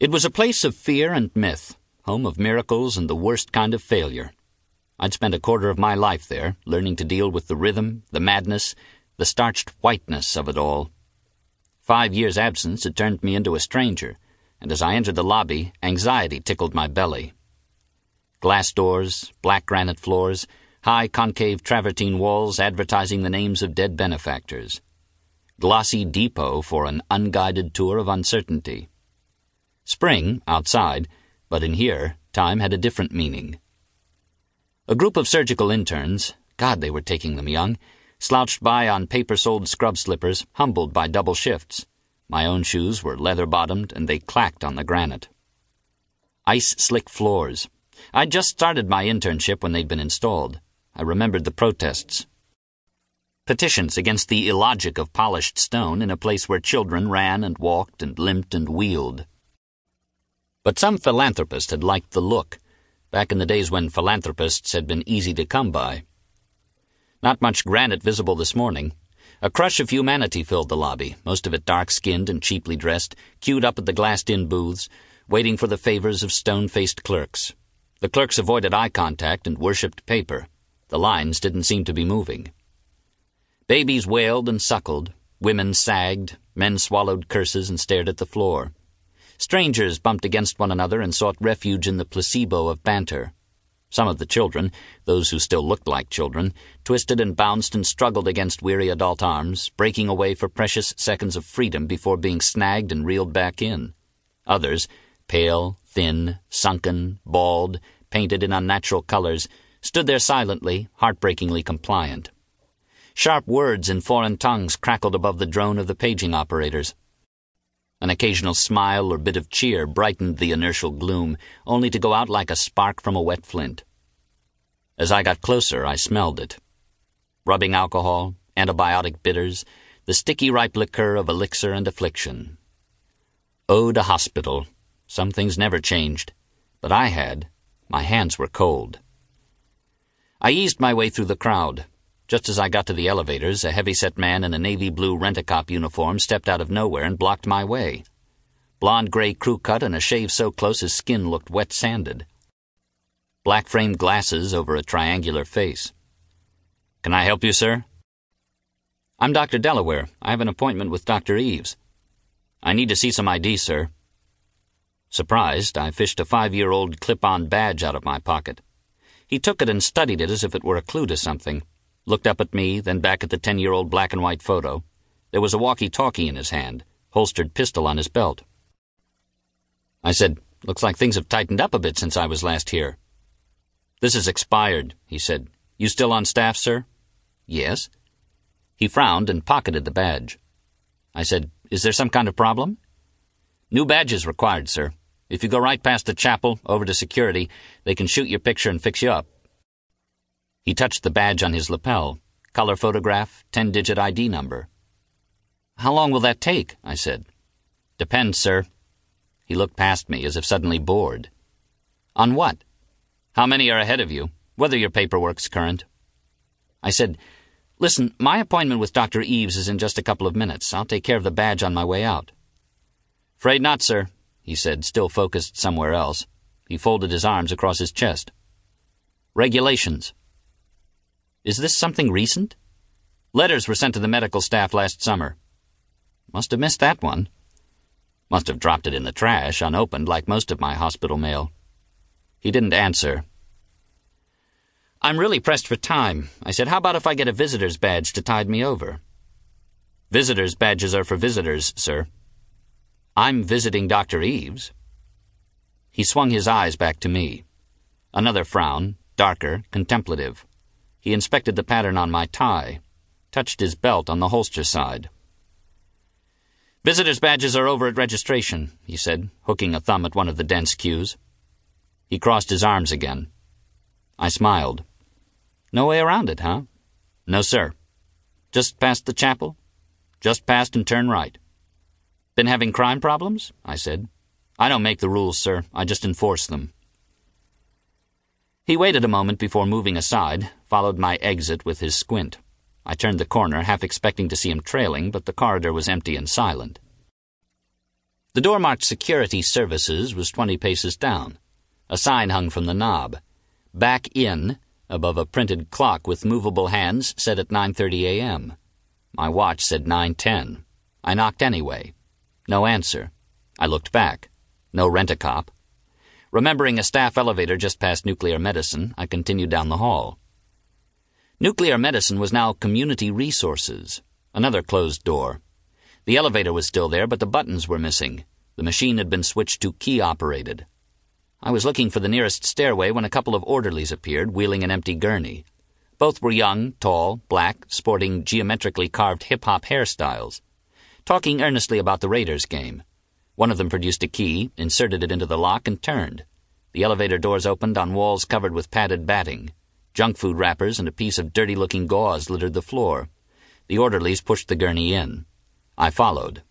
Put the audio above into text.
It was a place of fear and myth, home of miracles and the worst kind of failure. I'd spent a quarter of my life there, learning to deal with the rhythm, the madness, the starched whiteness of it all. Five years' absence had turned me into a stranger, and as I entered the lobby, anxiety tickled my belly. Glass doors, black granite floors, high concave travertine walls advertising the names of dead benefactors. Glossy depot for an unguided tour of uncertainty. Spring, outside, but in here, time had a different meaning. A group of surgical interns, God, they were taking them young, slouched by on paper-soled scrub slippers, humbled by double shifts. My own shoes were leather-bottomed, and they clacked on the granite. Ice-slick floors. I'd just started my internship when they'd been installed. I remembered the protests. Petitions against the illogic of polished stone in a place where children ran and walked and limped and wheeled. But some philanthropist had liked the look, back in the days when philanthropists had been easy to come by. Not much granite visible this morning. A crush of humanity filled the lobby, most of it dark-skinned and cheaply dressed, queued up at the glassed-in booths, waiting for the favors of stone-faced clerks. The clerks avoided eye contact and worshipped paper. The lines didn't seem to be moving. Babies wailed and suckled, women sagged, men swallowed curses and stared at the floor. Strangers bumped against one another and sought refuge in the placebo of banter. Some of the children, those who still looked like children, twisted and bounced and struggled against weary adult arms, breaking away for precious seconds of freedom before being snagged and reeled back in. Others, pale, thin, sunken, bald, painted in unnatural colors, stood there silently, heartbreakingly compliant. Sharp words in foreign tongues crackled above the drone of the paging operators. An occasional smile or bit of cheer brightened the inertial gloom, only to go out like a spark from a wet flint. As I got closer, I smelled it. Rubbing alcohol, antibiotic bitters, the sticky ripe liquor of elixir and affliction. Ode a hospital. Some things never changed. But I had. My hands were cold. I eased my way through the crowd. Just as I got to the elevators, a heavy-set man in a navy blue rent-a-cop uniform stepped out of nowhere and blocked my way. Blonde gray crew cut and a shave so close his skin looked wet sanded. Black framed glasses over a triangular face. Can I help you, sir? I'm Dr. Delaware. I have an appointment with Dr. Eves. I need to see some ID, sir. Surprised, I fished a five-year-old clip-on badge out of my pocket. He took it and studied it as if it were a clue to something looked up at me, then back at the ten year old black and white photo. There was a walkie talkie in his hand, holstered pistol on his belt. I said, Looks like things have tightened up a bit since I was last here. This is expired, he said. You still on staff, sir? Yes. He frowned and pocketed the badge. I said, Is there some kind of problem? New badges required, sir. If you go right past the chapel, over to security, they can shoot your picture and fix you up. He touched the badge on his lapel. Color photograph, 10 digit ID number. How long will that take? I said. Depends, sir. He looked past me as if suddenly bored. On what? How many are ahead of you? Whether your paperwork's current. I said, Listen, my appointment with Dr. Eves is in just a couple of minutes. I'll take care of the badge on my way out. Afraid not, sir, he said, still focused somewhere else. He folded his arms across his chest. Regulations. Is this something recent? Letters were sent to the medical staff last summer. Must have missed that one. Must have dropped it in the trash, unopened, like most of my hospital mail. He didn't answer. I'm really pressed for time. I said, How about if I get a visitor's badge to tide me over? Visitors' badges are for visitors, sir. I'm visiting Dr. Eves. He swung his eyes back to me. Another frown, darker, contemplative. He inspected the pattern on my tie, touched his belt on the holster side. Visitors' badges are over at registration, he said, hooking a thumb at one of the dense queues. He crossed his arms again. I smiled. No way around it, huh? No, sir. Just past the chapel? Just past and turn right. Been having crime problems? I said. I don't make the rules, sir. I just enforce them. He waited a moment before moving aside, followed my exit with his squint. I turned the corner, half expecting to see him trailing, but the corridor was empty and silent. The door marked Security Services was 20 paces down. A sign hung from the knob. Back in, above a printed clock with movable hands, said at 9.30 a.m. My watch said 9.10. I knocked anyway. No answer. I looked back. No rent-a-cop. Remembering a staff elevator just past nuclear medicine, I continued down the hall. Nuclear medicine was now community resources. Another closed door. The elevator was still there, but the buttons were missing. The machine had been switched to key operated. I was looking for the nearest stairway when a couple of orderlies appeared, wheeling an empty gurney. Both were young, tall, black, sporting geometrically carved hip hop hairstyles, talking earnestly about the Raiders game. One of them produced a key, inserted it into the lock, and turned. The elevator doors opened on walls covered with padded batting. Junk food wrappers and a piece of dirty looking gauze littered the floor. The orderlies pushed the gurney in. I followed.